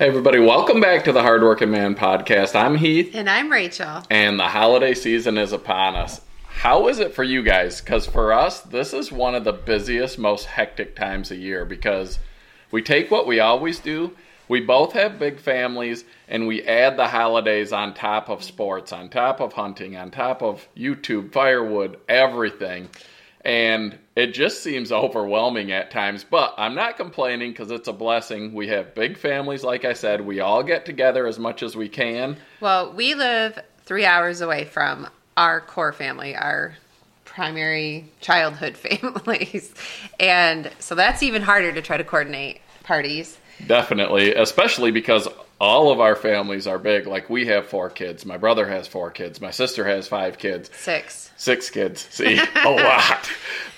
Hey, everybody, welcome back to the Hardworking Man podcast. I'm Heath, And I'm Rachel. and the holiday season is upon us. How is it for you guys? Because for us, this is one of the busiest, most hectic times a year because we take what we always do. We both have big families, and we add the holidays on top of sports, on top of hunting, on top of YouTube, firewood, everything. And it just seems overwhelming at times, but I'm not complaining because it's a blessing. We have big families, like I said. We all get together as much as we can. Well, we live three hours away from our core family, our primary childhood families. And so that's even harder to try to coordinate parties. Definitely, especially because all of our families are big. Like we have four kids. My brother has four kids. My sister has five kids. Six. Six kids. See, a lot.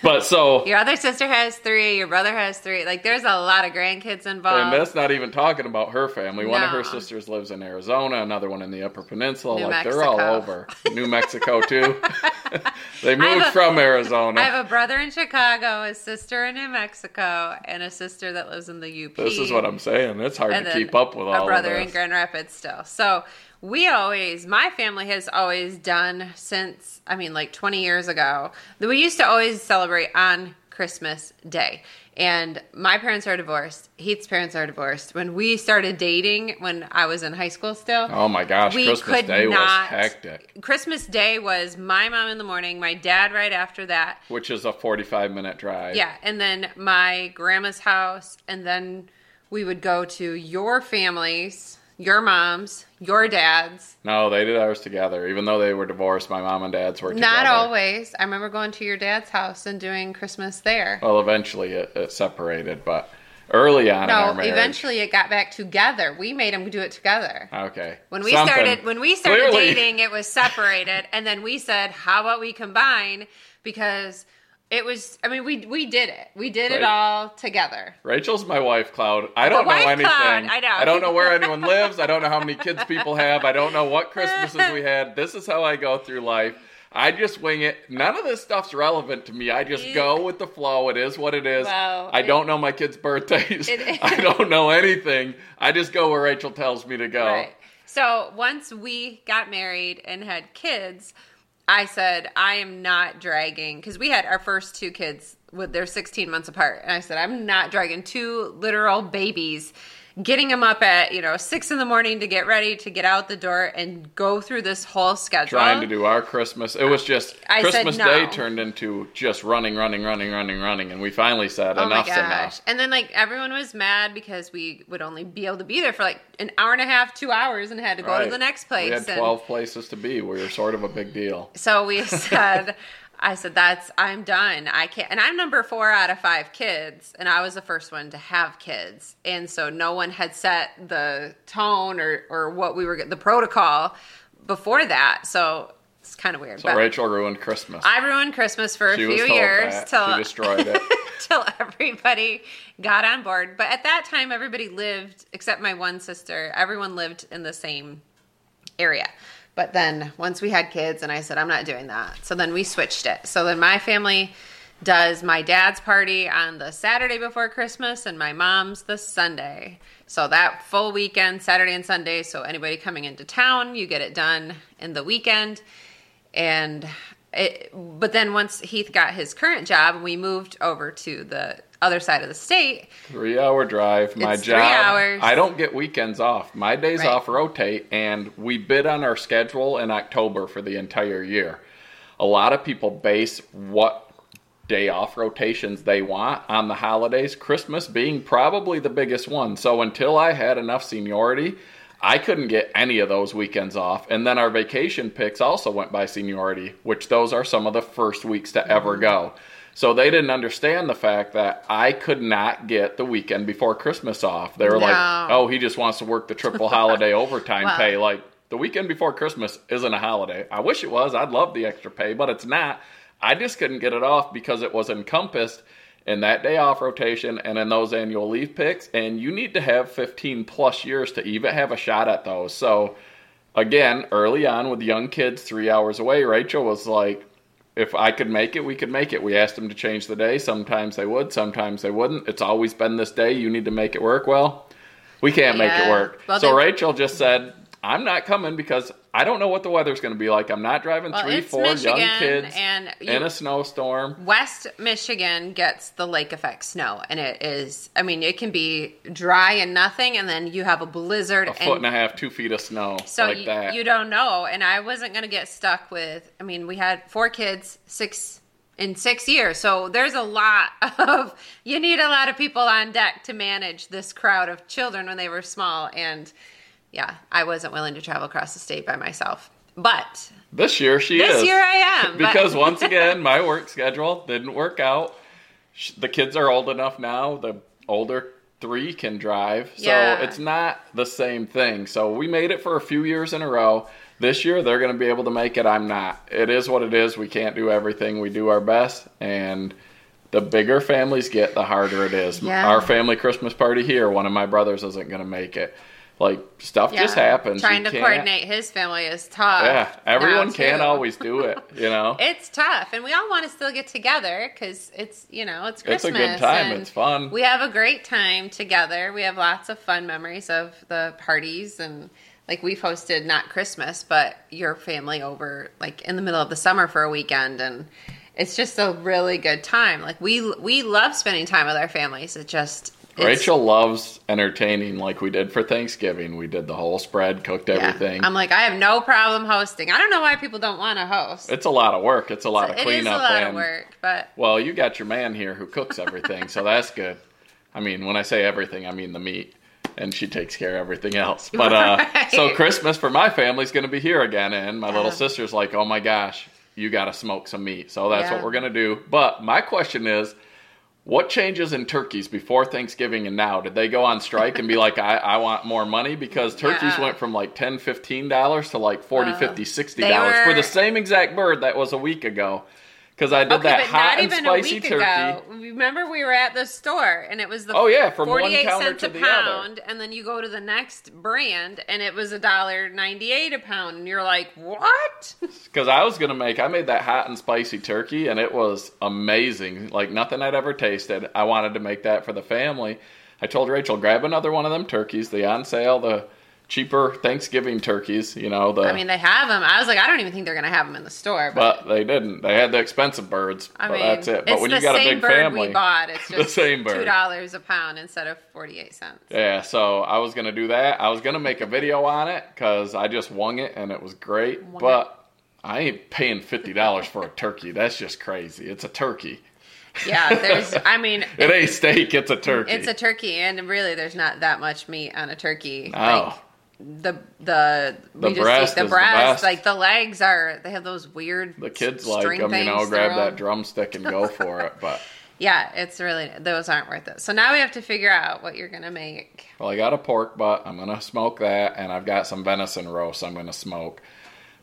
But so, Your other sister has three, your brother has three. Like there's a lot of grandkids involved. and that's not even talking about her family. One of her sisters lives in Arizona. Another one in the Upper Peninsula. New like they're all over. New Mexico too. they moved a- from Arizona. I have a brother in Chicago, a sister in New Mexico, and a sister that lives in the UP. this is what I'm saying. It's hard and to keep up with all of a brother in. Grand Rapids still. So we always, my family has always done since, I mean, like 20 years ago, we used to always celebrate on Christmas Day. And my parents are divorced. Heath's parents are divorced. When we started dating, when I was in high school still, oh my gosh, we Christmas could Day was not- hectic. Christmas Day was my mom in the morning, my dad right after that, Which is a 45 minute drive. yeah, and then my grandma's house, and then we would go to your family's, your mom's, your dad's. No, they did ours together. Even though they were divorced, my mom and dad's were together. Not always. I remember going to your dad's house and doing Christmas there. Well, eventually it, it separated, but early on in our no, marriage. eventually it got back together. We made them do it together. Okay. When we Something. started when we started Clearly- dating, it was separated, and then we said, "How about we combine?" Because it was. I mean, we we did it. We did it all together. Rachel's my wife, Cloud. I don't know anything. cloud, I know. I don't know where anyone lives. I don't know how many kids people have. I don't know what Christmases we had. This is how I go through life. I just wing it. None of this stuff's relevant to me. I just go with the flow. It is what it is. Well, I don't know my kids' birthdays. It- I don't know anything. I just go where Rachel tells me to go. Right. So once we got married and had kids, I said, I am not dragging, because we had our first two kids with they're 16 months apart. And I said, I'm not dragging two literal babies, getting them up at, you know, six in the morning to get ready to get out the door and go through this whole schedule. trying to do our Christmas. It was just I Christmas no. Day turned into just running, running, running, running, running, and we finally said Oh enough's gosh. enough. And then like everyone was mad because we would only be able to be there for like an hour and a half, two hours and had to go Right. to the next place. We had and- twelve places to be. We were sort of a big deal. So we said, I said, that's, I'm done. I can't. And I'm number four out of five kids. And I was the first one to have kids. And so no one had set the tone or, or what we were, the protocol before that. So it's kind of weird. So Rachel ruined Christmas. I ruined Christmas for a She was few years till She destroyed it. till everybody got on board. But at that time, everybody lived except my one sister. Everyone lived in the same area. But then once we had kids, and I said, I'm not doing that. So then we switched it. So then my family does my dad's party on the Saturday before Christmas, and my mom's the Sunday. So that full weekend, Saturday and Sunday. So anybody coming into town, you get it done in the weekend. And it, but then once Heath got his current job, we moved over to the other side of the state. Three hour drive. My It's three job. hours. I don't get weekends off. My days Right. off rotate, and we bid on our schedule in October for the entire year. A lot of people base what day off rotations they want on the holidays, Christmas being probably the biggest one. So until I had enough seniority, I couldn't get any of those weekends off. And then our vacation picks also went by seniority, which those are some of the first weeks to ever mm-hmm. go. So they didn't understand the fact that I could not get the weekend before Christmas off. They were like, "Oh, he just wants to work the triple holiday overtime pay." Like the weekend before Christmas isn't a holiday. I wish it was. I'd love the extra pay, but it's not. I just couldn't get it off because it was encompassed in that day off rotation and in those annual leave picks. And you need to have 15 plus years to even have a shot at those. So, again, early on with young kids, three hours away, Rachel was like, if I could make it, we could make it. We asked them to change the day. Sometimes they would, sometimes they wouldn't. It's always been this day. You need to make it work. Well, We can't make it work. Well, so Rachel just said, I'm not coming because I don't know what the weather's going to be like. I'm not driving Well, three, four Michigan, young kids and you- in a snowstorm. West Michigan gets the lake effect snow, and it is. I mean, it can be dry and nothing, and then you have a blizzard. A foot and a half, two feet of snow, so like you, that. you don't know. And I wasn't going to get stuck with. I mean, we had four kids, six in six years. So there's a lot of. You need a lot of people on deck to manage this crowd of children when they were small, and yeah, I wasn't willing to travel across the state by myself. But This year she This is. year I am, because once again, my work schedule didn't work out. The kids are old enough now. The older three can drive, so Yeah. it's not the same thing. So we made it for a few years in a row. This year they're going to be able to make it. I'm not. It is what it is. We can't do everything. We do our best, and the bigger families get, the harder it is. Yeah. Our family Christmas party here, one of my brothers isn't going to make it. Like stuff just happens. Trying You to coordinate his family is tough. Yeah, everyone can't always do it. You know. It's tough, and we all want to still get together because it's you know it's Christmas. It's a good time. It's fun. We have a great time together. We have lots of fun memories of the parties and like we've hosted not Christmas, but your family over like in the middle of the summer for a weekend, and it's just a really good time. Like we we love spending time with our families. It just it's- Rachel loves entertaining like we did for Thanksgiving. We did the whole spread, cooked yeah. everything. I'm like I have no problem hosting. I don't know why people don't want to host. it's a lot of work. It's a lot of cleanup. It is a lot and, of work, but Well, you got your man here who cooks everything, so that's good. I mean, when I say everything, I mean the meat, and she takes care of everything else. But uh, Right. so Christmas for my family's going to be here again, and my little sister's like, "Oh my gosh, you got to smoke some meat." So that's Yeah. what we're going to do. But my question is. What changes in turkeys before Thanksgiving and now? Did they go on strike and be like, I, I want more money? Because turkeys Yeah. went from like $10, $15 to like 40 Uh, 50 $60 they for the same exact bird that was a week ago. Because I did Okay, that but hot not and even spicy a week turkey. ago. Remember, we were at the store, and it was the Oh, yeah, from one 48 counter cents to a pound, and then you go to the next brand, and it was a dollar ninety eight a pound, and you're like, what? Because I was gonna make, I made that hot and spicy turkey, and it was amazing. Like nothing I'd ever tasted. I wanted to make that for the family. I told Rachel, grab another one of them turkeys, the on sale, the cheaper Thanksgiving turkeys. You know the. I mean, they have them. I was like, I don't even think they're gonna have them in the store, but. but they didn't. They had the expensive birds. I but mean, that's it. But when you got a same big bird family, we bought. It's the just same bird. two dollars a pound instead of forty eight cents. Yeah, so I was gonna do that. I was gonna make a video on it because I just wung it and it was great. Wung but I ain't paying fifty dollars for a turkey. That's just crazy. It's a turkey. Yeah, there's. I mean, It ain't steak. It's a turkey. it's a turkey, and really, there's not that much meat on a turkey. No. Like, the the The we breast just the is the breast like the legs are they have those weird the kids like them, you know, grab that drumstick and go for it. But yeah it's really those aren't worth it so now we have to figure out what you're gonna make well, I got a pork butt. I'm gonna smoke that, and I've got some venison roast. I'm gonna smoke.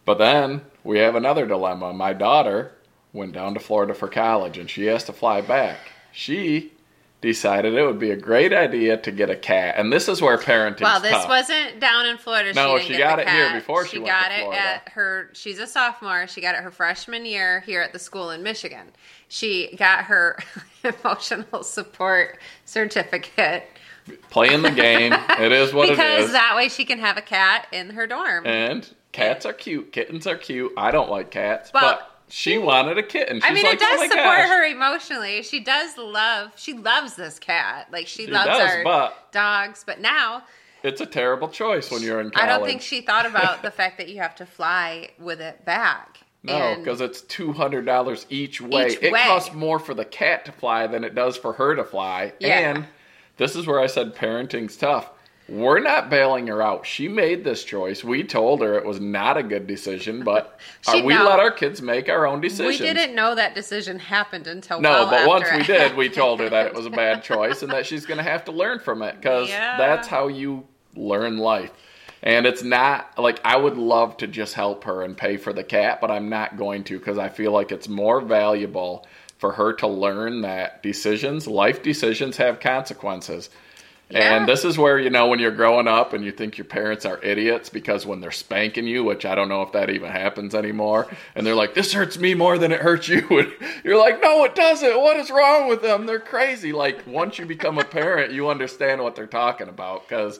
But then we have another dilemma. My daughter went down to Florida for college, and she has to fly back. She decided it would be a great idea to get a cat, and this is where parenting. well this wasn't down in florida No, she, she got it here before she she went got to it Florida. at her she's a sophomore she got it her freshman year here at the school in michigan she got her emotional support certificate playing the game. it is what it because is. that way she can have a cat in her dorm and cats are cute. Kittens are cute. I don't like cats, Well, but she wanted a kitten. She's I mean, like, it does oh support gosh. her emotionally. She does love. She loves this cat. Like she, She loves does, our but- dogs. But now, It's a terrible choice when you're in I don't think she thought about the fact that you have to fly with it back. No, because it's two hundred dollars each way. Each it way. costs more for the cat to fly than it does for her to fly. Yeah. And this is where I said parenting's tough. We're not bailing her out. She made this choice. We told her it was not a good decision, but uh, we know. let our kids make our own decisions. we didn't know that decision happened until No, well but once we did, we told her that it was a bad choice and that she's going to have to learn from it because Yeah. that's how you learn life. And it's not like I would love to just help her and pay for the cat, but I'm not going to because I feel like it's more valuable for her to learn that decisions, life decisions have consequences. Yeah. And this is where, you know, when you're growing up and you think your parents are idiots because when they're spanking you, which I don't know if that even happens anymore, and they're like, this hurts me more than it hurts you. And you're like, no, it doesn't. What is wrong with them? They're crazy. Like, once you become a parent, you understand what they're talking about because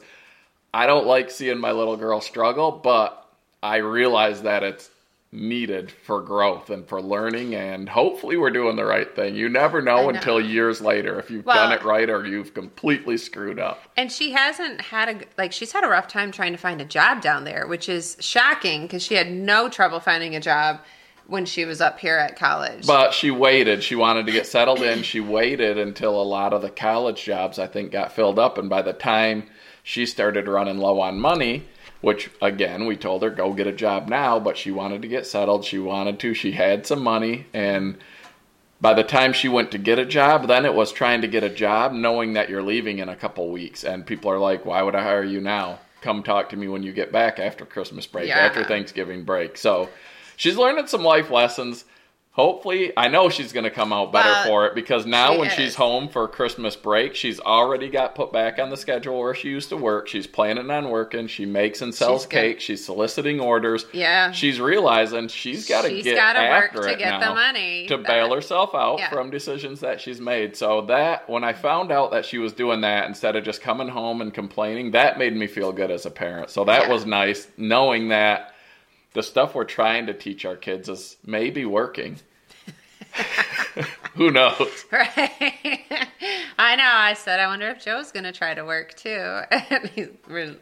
I don't like seeing my little girl struggle, but I realize that it's needed for growth and for learning and hopefully we're doing the right thing. You never know, know. until years later if you've Well- done it right or you've completely screwed up. And she hasn't had a like she's had a rough time trying to find a job down there, which is shocking because she had no trouble finding a job when she was up here at college. But she waited. She wanted to get settled in. She waited until a lot of the college jobs I think got filled up and by the time she started running low on money, which again, we told her go get a job now, but she wanted to get settled. She wanted to. She had some money and by the time she went to get a job, then it was trying to get a job knowing that you're leaving in a couple weeks. And people are like, why would I hire you now? Come talk to me when you get back after Christmas break, Yeah. after Thanksgiving break. So she's learning some life lessons. Hopefully, I know she's going to come out better Well, for it because now she when is. she's home for Christmas break, she's already got put back on the schedule where she used to work. She's planning on working. She makes and sells She's good. cakes. She's soliciting orders. Yeah. She's realizing she's got to get gotta work after to it get the now money. to That- bail herself out Yeah. from decisions that she's made. So that when I found out that she was doing that instead of just coming home and complaining, that made me feel good as a parent. So that Yeah. was nice knowing that the stuff we're trying to teach our kids is maybe working. Who knows? Right. I know. I said, I wonder if Joe's going to try to work too. And he's, re-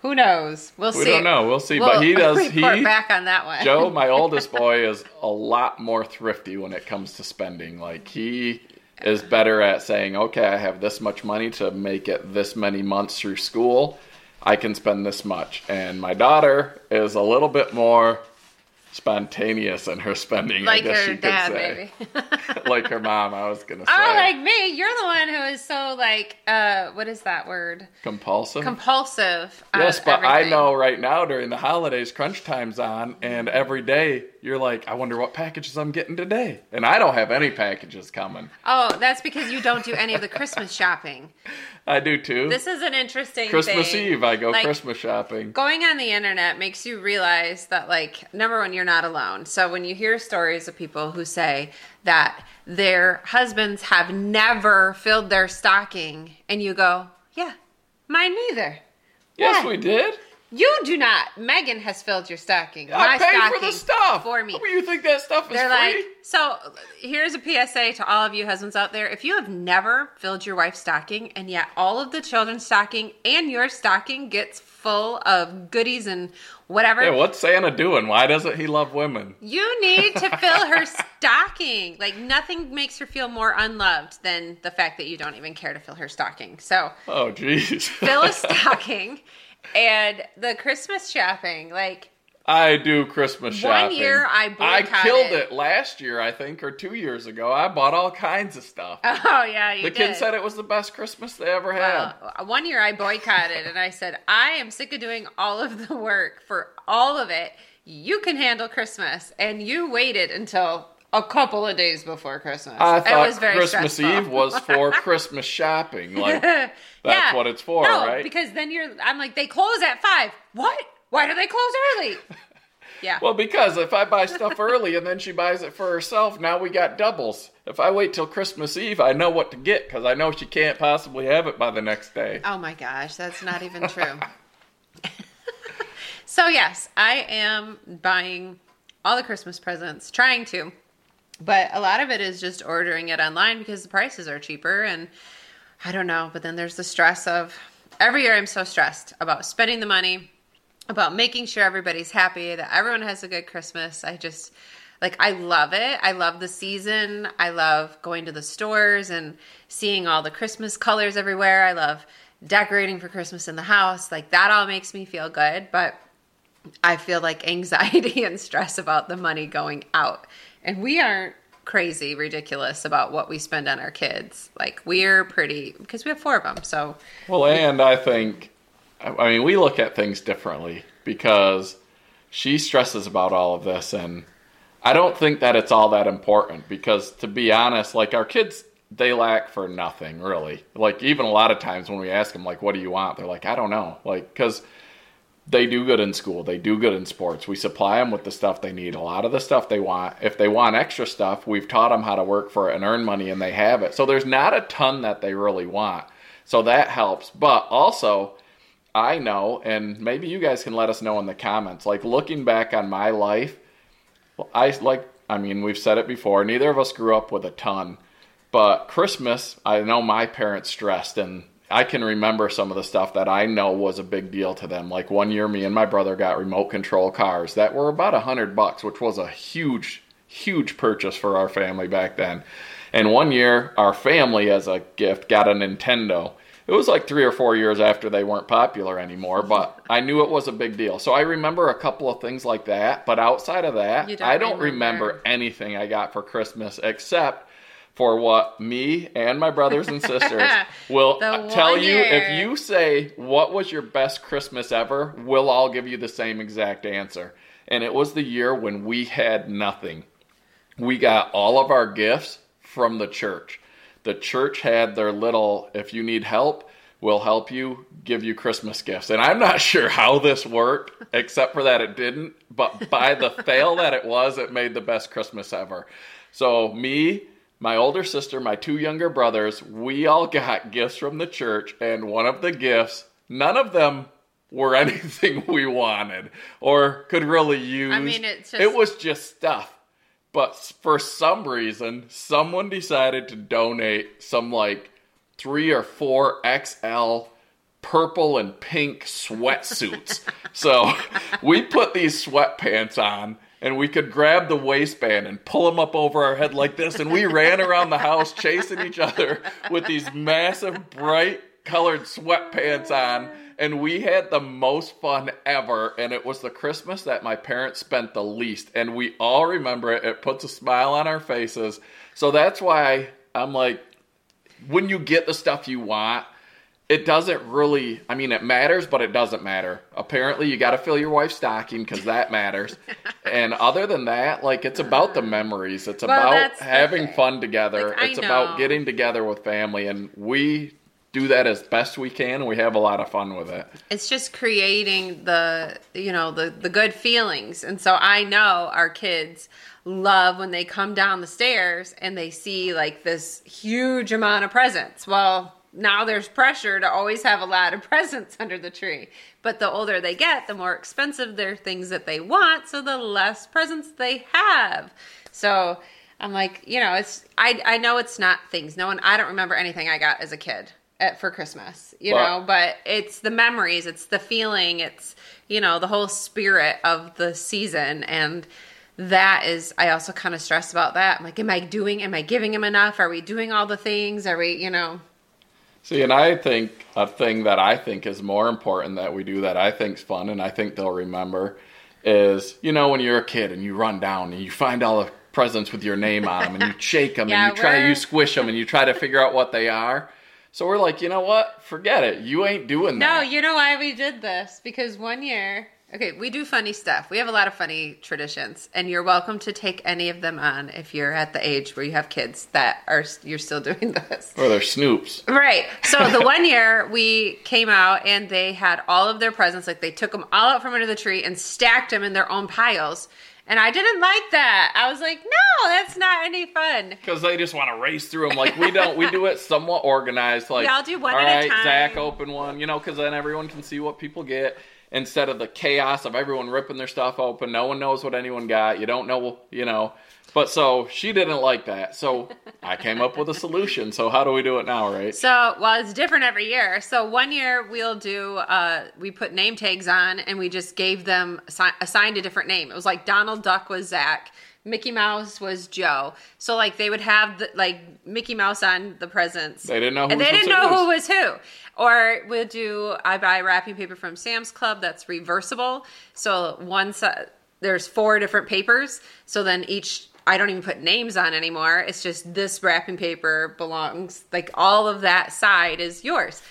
who knows? We'll We see. don't know. We'll see. We'll but he does. report He back on that one. Joe, my oldest boy, is a lot more thrifty when it comes to spending. Like he is better at saying, "Okay, I have this much money to make it this many months through school. I can spend this much." And my daughter is a little bit more spontaneous in her spending. like I guess her you could say, maybe. like her mom. I was gonna say Oh, like me. You're the one who is so like, uh, what is that word? compulsive. Compulsive. Yes, but I know right now during the holidays, crunch time's on, and every day you're like, I wonder what packages I'm getting today. And I don't have any packages coming. Oh, that's because you don't do any of the Christmas shopping. I do too. This is an interesting Christmas thing. Eve, I go Like, Christmas shopping. Going on the internet makes you realize that, like, number one, you're not alone. So when you hear stories of people who say that their husbands have never filled their stocking, and you go, yeah, mine neither. Yes, Why? we did. You do not. Megan has filled your stocking. I my paid stocking for the stuff for me. What, you think that stuff is They're free? like, so here's a PSA to all of you husbands out there. If you have never filled your wife's stocking and yet all of the children's stocking and your stocking gets full of goodies and whatever, yeah, what's Santa doing? Why doesn't he love women? you need to fill her stocking. Like nothing makes her feel more unloved than the fact that you don't even care to fill her stocking. So Oh, jeez. fill a stocking and the Christmas shopping, like I do Christmas shopping. One year I I killed it last year, I think, or two years ago. I bought all kinds of stuff. oh yeah, you the did. kids said it was the best Christmas they ever had. Well, uh, one year I boycotted and I said, I am sick of doing all of the work for all of it. You can handle Christmas. And you waited until a couple of days before Christmas. I it thought was very Christmas stressful. Eve was for Christmas shopping. Like that's Yeah. what it's for, no, right? Because then you're, I'm like, they close at five. What? Why do they close early? Yeah. well, because if I buy stuff early and then she buys it for herself, now we got doubles. If I wait till Christmas Eve, I know what to get because I know she can't possibly have it by the next day. Oh my gosh, that's not even true. so yes, I am buying all the Christmas presents, trying to. But a lot of it is just ordering it online because the prices are cheaper and I don't know, but then there's the stress of every year I'm so stressed about spending the money, about making sure everybody's happy, that everyone has a good Christmas. I just like I love it. I love the season. I love going to the stores and seeing all the Christmas colors everywhere. I love decorating for Christmas in the house. Like that all makes me feel good, but I feel like anxiety and stress about the money going out. And we aren't crazy ridiculous about what we spend on our kids. Like we're pretty because we have four of them. So Well, and I think, I mean, we look at things differently because she stresses about all of this, and I don't think that it's all that important because, to be honest, like our kids they lack for nothing really. Like even a lot of times when we ask them like, "What do you want?" They're like, "I don't know." Like because they do good in school, they do good in sports. We supply them with the stuff they need. A lot of the stuff they want. If they want extra stuff, we've taught them how to work for it and earn money, and they have it. So there's not a ton that they really want. So that helps. But also, I know, and maybe you guys can let us know in the comments. Like looking back on my life, I like. I mean, we've said it before. Neither of us grew up with a ton but Christmas, I know my parents stressed, and I can remember some of the stuff that I know was a big deal to them. Like one year, me and my brother got remote control cars that were about a hundred bucks, which was a huge, huge purchase for our family back then. And one year, our family, as a gift, got a Nintendo. It was like three or four years after they weren't popular anymore, but I knew it was a big deal. So I remember a couple of things like that. But outside of that, don't I don't remember. remember anything I got for Christmas except for what me and my brothers and sisters will tell you. If you say, What was your best Christmas ever? we'll all give you the same exact answer. And it was the year when we had nothing. We got all of our gifts from the church. The church had their little, if you need help, we'll help you, give you Christmas gifts. And I'm not sure how this worked, except for that it didn't. But by the fail that it was, it made the best Christmas ever. So, me, my older sister, my two younger brothers, we all got gifts from the church. And one of the gifts, none of them were anything we wanted or could really use. I mean, it's just- it was just stuff. But for some reason, someone decided to donate some like three or four XL purple and pink sweatsuits. so we put these sweatpants on and we could grab the waistband and pull them up over our head like this. And we ran around the house chasing each other with these massive, bright colored sweatpants on. And we had the most fun ever. And it was the Christmas that my parents spent the least. And we all remember it. It puts a smile on our faces. So that's why I'm like, when you get the stuff you want, it doesn't really i mean it matters but it doesn't matter apparently you got to fill your wife's stocking because that matters and other than that like it's about the memories it's Well, about having fun together Like, it's about getting together with family and we do that as best we can we have a lot of fun with it. It's just creating the you know the the good feelings. And so i know our kids love when they come down the stairs and they see like this huge amount of presents. Well now there's pressure to always have a lot of presents under the tree. But the older they get the more expensive their things that they want so the less presents they have. So i'm like you know it's i i know it's not things. No one i don't remember anything i got as a kid at, for christmas you Well- know but it's the memories it's the feeling it's you know the whole spirit of the season. And that is i also kind of stress about that. I'm like am i doing am i giving him enough? Are we doing all the things? Are we you know? See, and I think a thing that I think is more important that we do that I think's fun and I think they'll remember is, you know, when you're a kid and you run down and you find all the presents with your name on them and you shake them Yeah, and you try you squish them and you try to figure out what they are. So we're like, you know what? Forget it. You ain't doing no that. No, you know why we did this because one year okay we do funny stuff we have a lot of funny traditions and you're welcome to take any of them on if you're at the age where you have kids that are you're still doing this or they're snoops. Right. So the one year we came out and they had all of their presents, like they took them all out from under the tree and stacked them in their own piles. And I didn't like that. I was like, no, that's not any fun. Because they just want to race through them. Like we don't, we do it somewhat organized. Like Y'all do one all at a right, time." Zach, open one. You know, because then everyone can see what people get instead of the chaos of everyone ripping their stuff open. No one knows what anyone got. You don't know, you know. But so she didn't like that. So I came up with a solution. So how do we do it now, right? So, well, it's different every year. So one year we'll do, uh, we put name tags on and we just gave them, assi- assigned a different name. It was like Donald Duck was Zach. Mickey Mouse was Joe. So like they would have the, like Mickey Mouse on the presents. They didn't know who and they was didn't know who was who. Or we'll do I buy wrapping paper from Sam's Club that's reversible. So one side there's four different papers. So then each I don't even put names on anymore. It's just this wrapping paper belongs like all of that side is yours.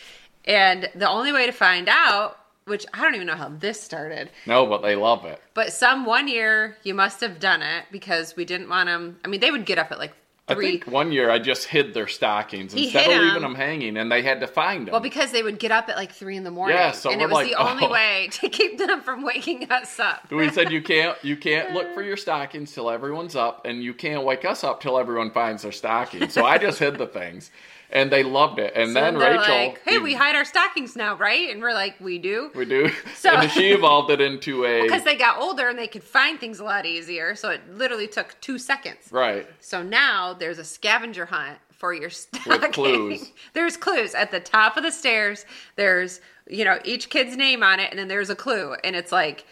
And the only way to find out, which I don't even know how this started, No, but they love it. but some one year you must have done it because we didn't want them. I mean, they would get up at like I think one year I just hid their stockings He instead of leaving 'em. them hanging, and they had to find them. well, because they would get up at like three in the morning, Yeah, so and it was like, the only oh. way to keep them from waking us up. we said you can't you can't look for your stockings till everyone's up, and you can't wake us up till everyone finds their stockings. So I just hid the things, and they loved it. And So then Rachel, like, "Hey, you- we hide our stockings now, right?" And we're like, "We do." we do. So- and she evolved it into a Because they got older and they could find things a lot easier, so it literally took two seconds. right. So now there's a scavenger hunt for your stocking. clues. there's clues at the top of the stairs. There's you know each kid's name on it, and then there's a clue, and it's like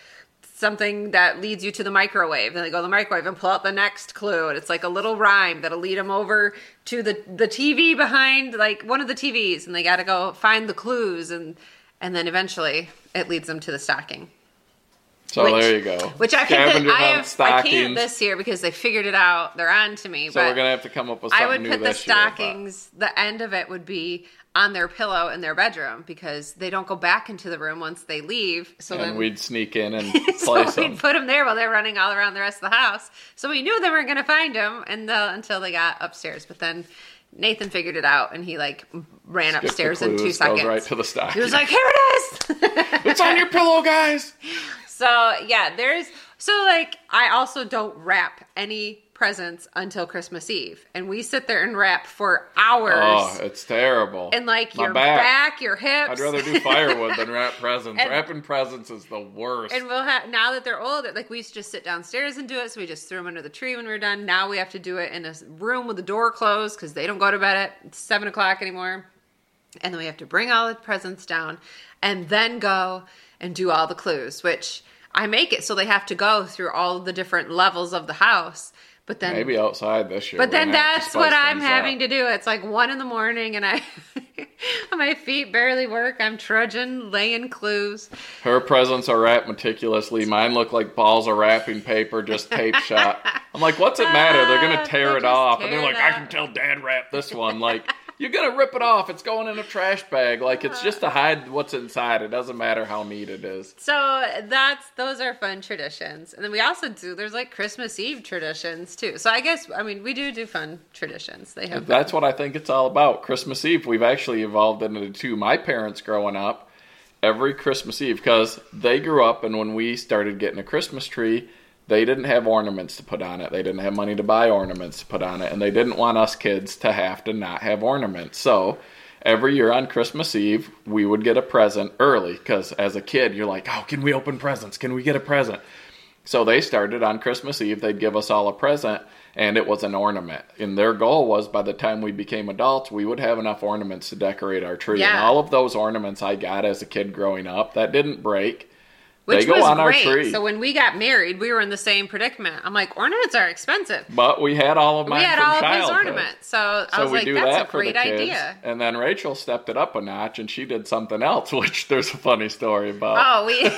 something that leads you to the microwave. And they go to the microwave and pull out the next clue, and it's like a little rhyme that'll lead them over to the the TV behind like one of the TVs, and they got to go find the clues, and and then eventually it leads them to the stocking. So Which- there you go. Which I think that I have I stockings. can't this year because they figured it out. They're on to me. So we're gonna have to come up with I would put the this year, stockings. The end of it would be on their pillow in their bedroom because they don't go back into the room once they leave. So and then we'd sneak in and so place them. we'd put them there while they're running all around the rest of the house. So we knew they weren't going to find them and the, until they got upstairs. But then Nathan figured it out and he like ran upstairs in two seconds. Right to the stocking. he was like, "Here it is." "It's on your pillow, guys." So yeah, there's so like I also don't wrap any presents until Christmas Eve, and we sit there and wrap for hours. Oh, it's terrible. and like My your back. back. your hips. I'd rather do firewood than wrap presents. And- Wrapping presents is the worst. And we'll have now that they're older, like we used to just sit downstairs and do it. So we just threw them under the tree when we were done. Now we have to do it in a room with the door closed because they don't go to bed at seven o'clock anymore. And then we have to bring all the presents down and then go and do all the clues, which I make it so they have to go through all the different levels of the house. But then Maybe outside this year. But then gonna have to that's what I'm having up. to do. It's like one in the morning, and I my feet barely work. I'm trudging, laying clues. Her presents are wrapped meticulously. Mine look like balls of wrapping paper, just tape shot. I'm like, what's it matter? They're gonna Ah, tear they it off, and they're like, I can tell Dad wrapped this one. Like, you're gonna rip it off. It's going in a trash bag. Like, it's just to uh-huh. hide what's inside. It doesn't matter how neat it is. So that's those are fun traditions, and then we also do. There's like Christmas Eve traditions too. So I guess I mean we do do fun traditions. They have That's what I think it's all about. Christmas Eve, we've actually evolved into two. My parents growing up, every Christmas Eve, because they grew up, and when we started getting a Christmas tree, they didn't have ornaments to put on it. They didn't have money to buy ornaments to put on it, and they didn't want us kids to have to not have ornaments. So every year on Christmas Eve, we would get a present early, because as a kid, you're like, oh, can we open presents? Can we get a present? So they started on Christmas Eve, they'd give us all a present, and it was an ornament. And their goal was by the time we became adults, we would have enough ornaments to decorate our tree. And Yeah. all of those ornaments I got as a kid growing up, that didn't break. Which they go was on our great. tree. So when we got married, we were in the same predicament. I'm like ornaments are expensive. But we had all of mine we had all of his ornaments, so I was like, do "That's that a for great idea." And then Rachel stepped it up a notch and she did something else, which there's a funny story about. Oh, we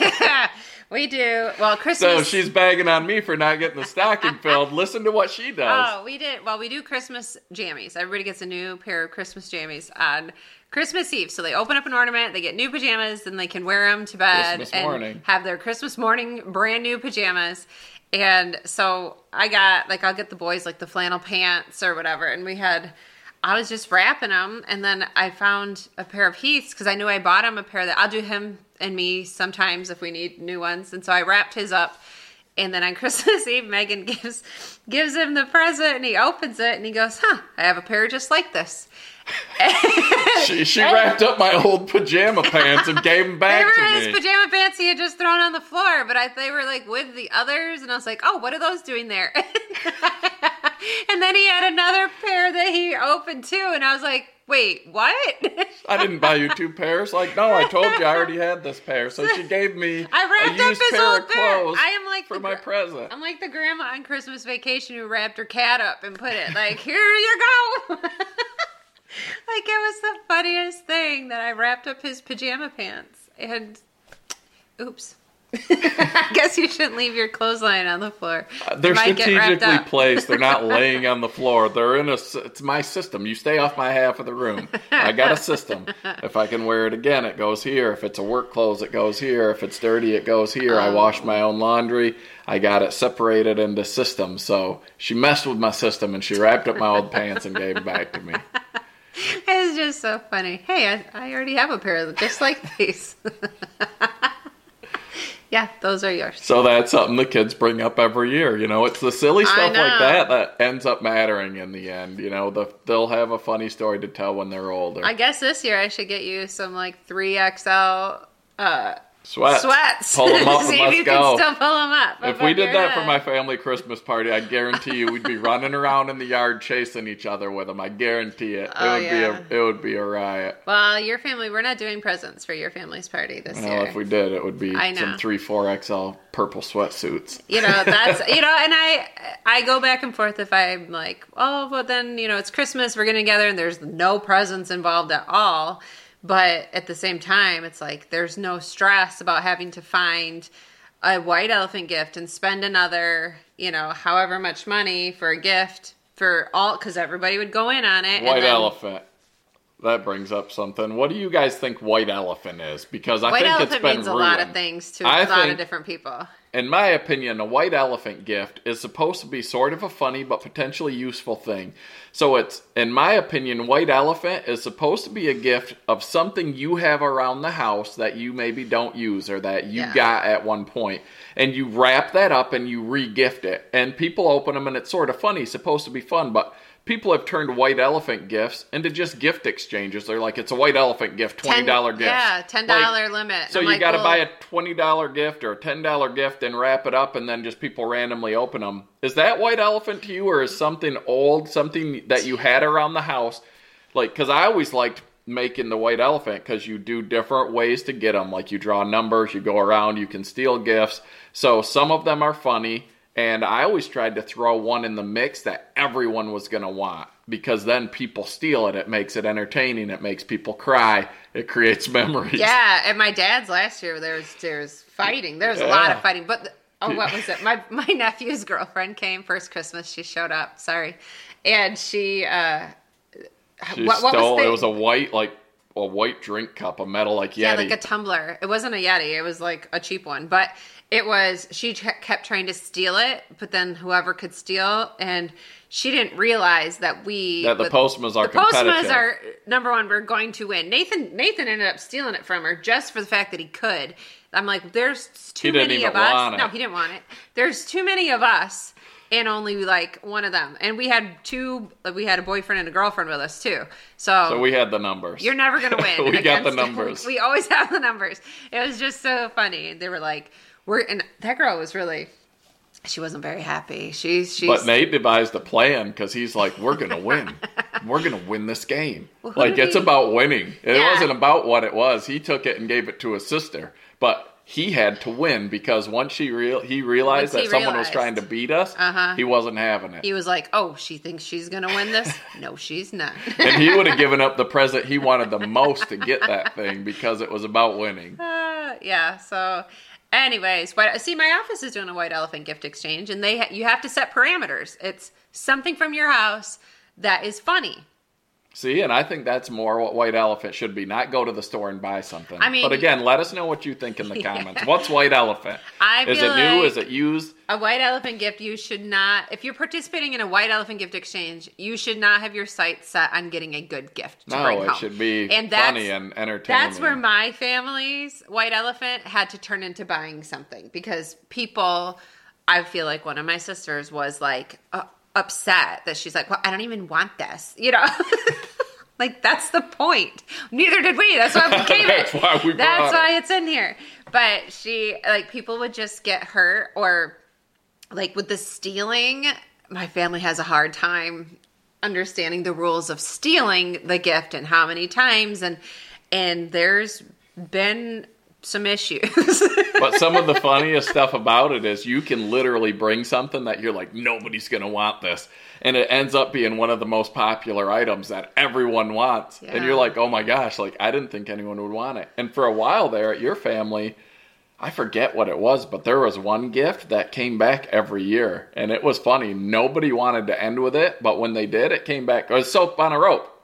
we do. Well, Christmas. so she's bagging on me for not getting the stocking filled. Listen to what she does. Oh, we did. Well, we do Christmas jammies. Everybody gets a new pair of Christmas jammies on Christmas Eve. So they open up an ornament, they get new pajamas, then they can wear them to bed Christmas and morning. have their Christmas morning brand new pajamas. And so I got like I'll get the boys like the flannel pants or whatever, and we had. I was just wrapping them, and then I found a pair of Heath's because I knew I bought him a pair that I'll do him and me sometimes if we need new ones, and so I wrapped his up. And then on Christmas Eve, Megan gives gives him the present, and he opens it, and he goes, "Huh, I have a pair just like this." She, she wrapped up my old pajama pants and gave them They back were to his me. pajama pants he had just thrown on the floor, but I, they were like with the others, and I was like, "Oh, what are those doing there?" and then he had another pair that he opened too, and I was like, "Wait, what?" I didn't buy you two pairs. Like, no, I told you I already had this pair. So she gave me I wrapped a up used his pair old of pair. clothes I am like for the my present. I'm like the grandma on Christmas vacation who wrapped her cat up and put it like, "Here you go." Like it was the funniest thing that I wrapped up his pajama pants and oops. I guess you shouldn't leave your clothesline on the floor. Uh, they're get wrapped strategically placed. They're not laying on the floor. They're in a. It's my system. You stay off my half of the room. I got a system. If I can wear it again, it goes here. If it's a work clothes, it goes here. If it's dirty, it goes here. I wash oh. my own laundry. I got it separated into systems. So she messed with my system and she wrapped up my old pants and gave it back to me. It's just so funny. Hey, I, I already have a pair of them just like these. yeah, those are yours. So that's something the kids bring up every year. You know, it's the silly stuff like that that ends up mattering in the end. You know, the, they'll have a funny story to tell when they're older. I guess this year I should get you some like 3XL uh, Sweats. sweats. Pull them up and See if let's you go. can still pull them up. If we did that for my family Christmas party, I guarantee you we'd be running around in the yard chasing each other with them. I guarantee it. Oh, it would yeah. be a it would be a riot. Well, your family, we're not doing presents for your family's party this You year. if we did, it would be some three, four XL purple sweatsuits. you know that's you know and i i go back and forth if i'm like oh well then you know it's christmas we're getting together and there's no presents involved at all but at the same time it's like there's no stress about having to find a white elephant gift and spend another you know however much money for a gift for all because everybody would go in on it White then- elephant. That brings up something. What do you guys think white elephant is? Because I white think it's elephant been means a lot of things to I a lot think- of different people In my opinion, a white elephant gift is supposed to be sort of a funny but potentially useful thing. So it's, in my opinion, white elephant is supposed to be a gift of something you have around the house that you maybe don't use or that you Yeah. got at one point, and you wrap that up and you re-gift it, and people open them and it's sort of funny, supposed to be fun, but. People have turned white elephant gifts into just gift exchanges. They're like, it's a white elephant gift, twenty dollar gift. yeah ten dollar limit So I'm you like, got to well, buy a twenty dollar gift or a ten dollar gift and wrap it up, and then just people randomly open them. Is that white elephant to you, or is something old, something that you had around the house? Like, because I always liked making the white elephant because you do different ways to get them. Like you draw numbers, you go around, you can steal gifts. So some of them are funny, and I always tried to throw one in the mix that everyone was going to want because then people steal it. It makes it entertaining. It makes people cry. It creates memories. Yeah, at my dad's last year, there's there's fighting. There There's a lot of fighting. But the, oh, what was it? My my nephew's girlfriend came first Christmas. She showed up. Sorry, and she uh, She what, what stole. was the, it was a white, like a white drink cup, a metal like Yeti. yeah, like a tumbler. It wasn't a Yeti. It was like a cheap one, but it was. She kept trying to steal it, but then whoever could steal, and she didn't realize that we that the with- Postmas are the Postmas are number one. We're going to win. Nathan Nathan ended up stealing it from her just for the fact that he could. I'm like, there's too He didn't many even of us. want it. No, he didn't want it. There's too many of us, and only like one of them. And we had two. We had a boyfriend and a girlfriend with us too. So, so we had the numbers. you're never gonna win. we got the numbers. We always have the numbers. It was just so funny. They were like, "We're," and that girl was really. She wasn't very happy. She's she's. But Nate devised a plan because he's like, "We're gonna win. We're gonna win this game. Well, like it's he- about winning. It Yeah. wasn't about what it was. He took it and gave it to his sister, but he had to win because once she real he realized Once that he someone was trying to beat us, Uh-huh. he wasn't having it. he was like, "Oh, she thinks she's gonna win this? No, she's not." and he would have given up the present he wanted the most to get that thing because it was about winning. Uh, yeah. So, anyways, white, see, my office is doing a white elephant gift exchange, and they ha- you have to set parameters. It's something from your house that is funny. See, and I think that's more what White Elephant should be. Not go to the store and buy something. I mean- but again, let us know what you think in the comments. What's White Elephant? I is it feel new? like- Is it used? A white elephant gift, you should not. If you're participating in a white elephant gift exchange, you should not have your sights set on getting a good gift to bring No, it home. should be And funny and entertaining. That's where my family's white elephant had to turn into buying something because people, I feel like one of my sisters was like uh, upset that she's like, well, I don't even want this, you know? like that's the point. Neither did we. That's why we gave That's it. why we That's why it's in here. But she, like, people would just get hurt or like with the stealing, my family has a hard time understanding the rules of stealing the gift and how many times and and there's been some issues. but some of the funniest stuff about it is you can literally bring something that you're like nobody's going to want this and it ends up being one of the most popular items that everyone wants and you're like oh my gosh like i didn't think anyone would want it and for a while there at your family I forget what it was, but there was one gift that came back every year, and it was funny. Nobody wanted to end with it, but when they did, it came back. It was soap on a rope.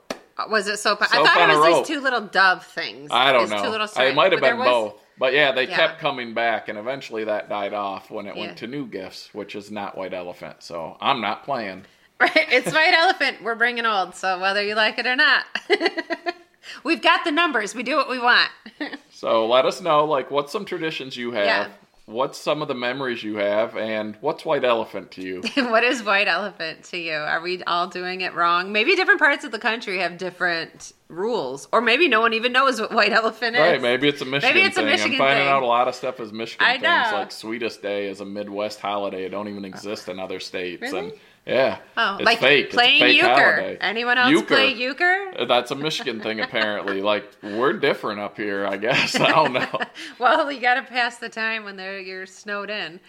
Was it soap? I thought it was these two little dove things. I don't These know. Two little it might have But been was- both. But yeah, they Yeah. kept coming back, and eventually that died off when it Yeah. went to new gifts, which is not White Elephant. So I'm not playing. Right, it's white elephant. We're bringing old, so whether you like it or not, we've got the numbers. We do what we want. So let us know, like, what's some traditions you have? Yeah. What's some of the memories you have, and what's White Elephant to you? what is white elephant to you? Are we all doing it wrong? Maybe different parts of the country have different rules, or maybe no one even knows what white elephant is. Right, maybe it's a Michigan maybe it's a thing. Michigan I'm finding thing. out a lot of stuff is Michigan I things, know. like Sweetest Day is a Midwest holiday. It don't even exist in other states, Really? and yeah, Oh, it's like fake. playing it's euchre. holiday. Anyone else Euchre. play euchre? That's a Michigan thing, apparently. Like we're different up here, I guess. I don't know. Well, you got to pass the time when they're you're snowed in.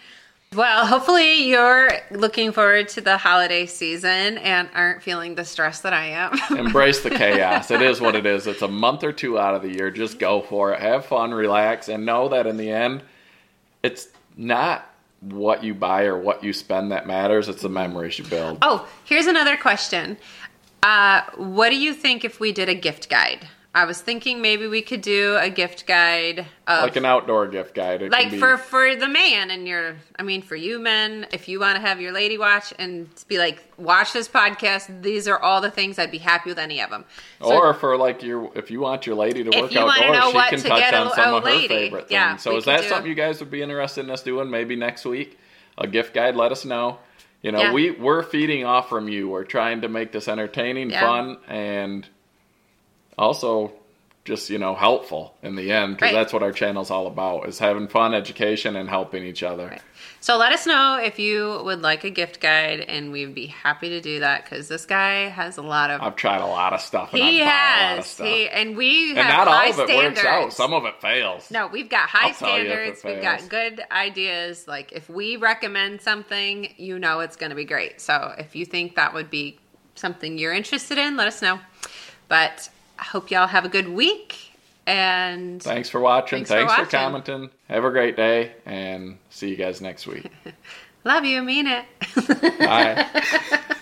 Well, hopefully you're looking forward to the holiday season and aren't feeling the stress that I am. Embrace the chaos. It is what it is. It's a month or two out of the year. Just go for it. Have fun, relax, and know that in the end, it's not what you buy or what you spend that matters. It's the memories you build. oh, here's another question. Uh, what do you think if we did a gift guide? I was thinking maybe we could do a gift guide of Like an outdoor gift guide. It like be, for for the man and your i mean for you men if you want to have your lady watch and be like watch this podcast these are all the things i'd be happy with any of them So- or for like your, if you want your lady to work outdoors, she can to touch on a- some a of her lady. favorite things. Yeah, so is that do- something you guys would be interested in us doing? Maybe next week, a gift guide. Let us know. You know, Yeah. we we're feeding off from you. We're trying to make this entertaining, Yeah. fun, and also just you know helpful in the end because Right. that's what our channel's all about: is having fun, education, and helping each other. so let us know if you would like a gift guide and we'd be happy to do that because this guy has a lot of I've tried a lot of stuff. And he I've bought a lot of has stuff. he and we and have not all of it standards works out. Some of it fails. No, we've got high I'll tell you if it standards. We've got good ideas. Like if we recommend something, you know it's going to be great. So if you think that would be something you're interested in, let us know. But I hope y'all have a good week and Thanks for watching. Thanks for Thanks for, commenting. Have a great day and see you guys next week. love you. Mean it. Bye.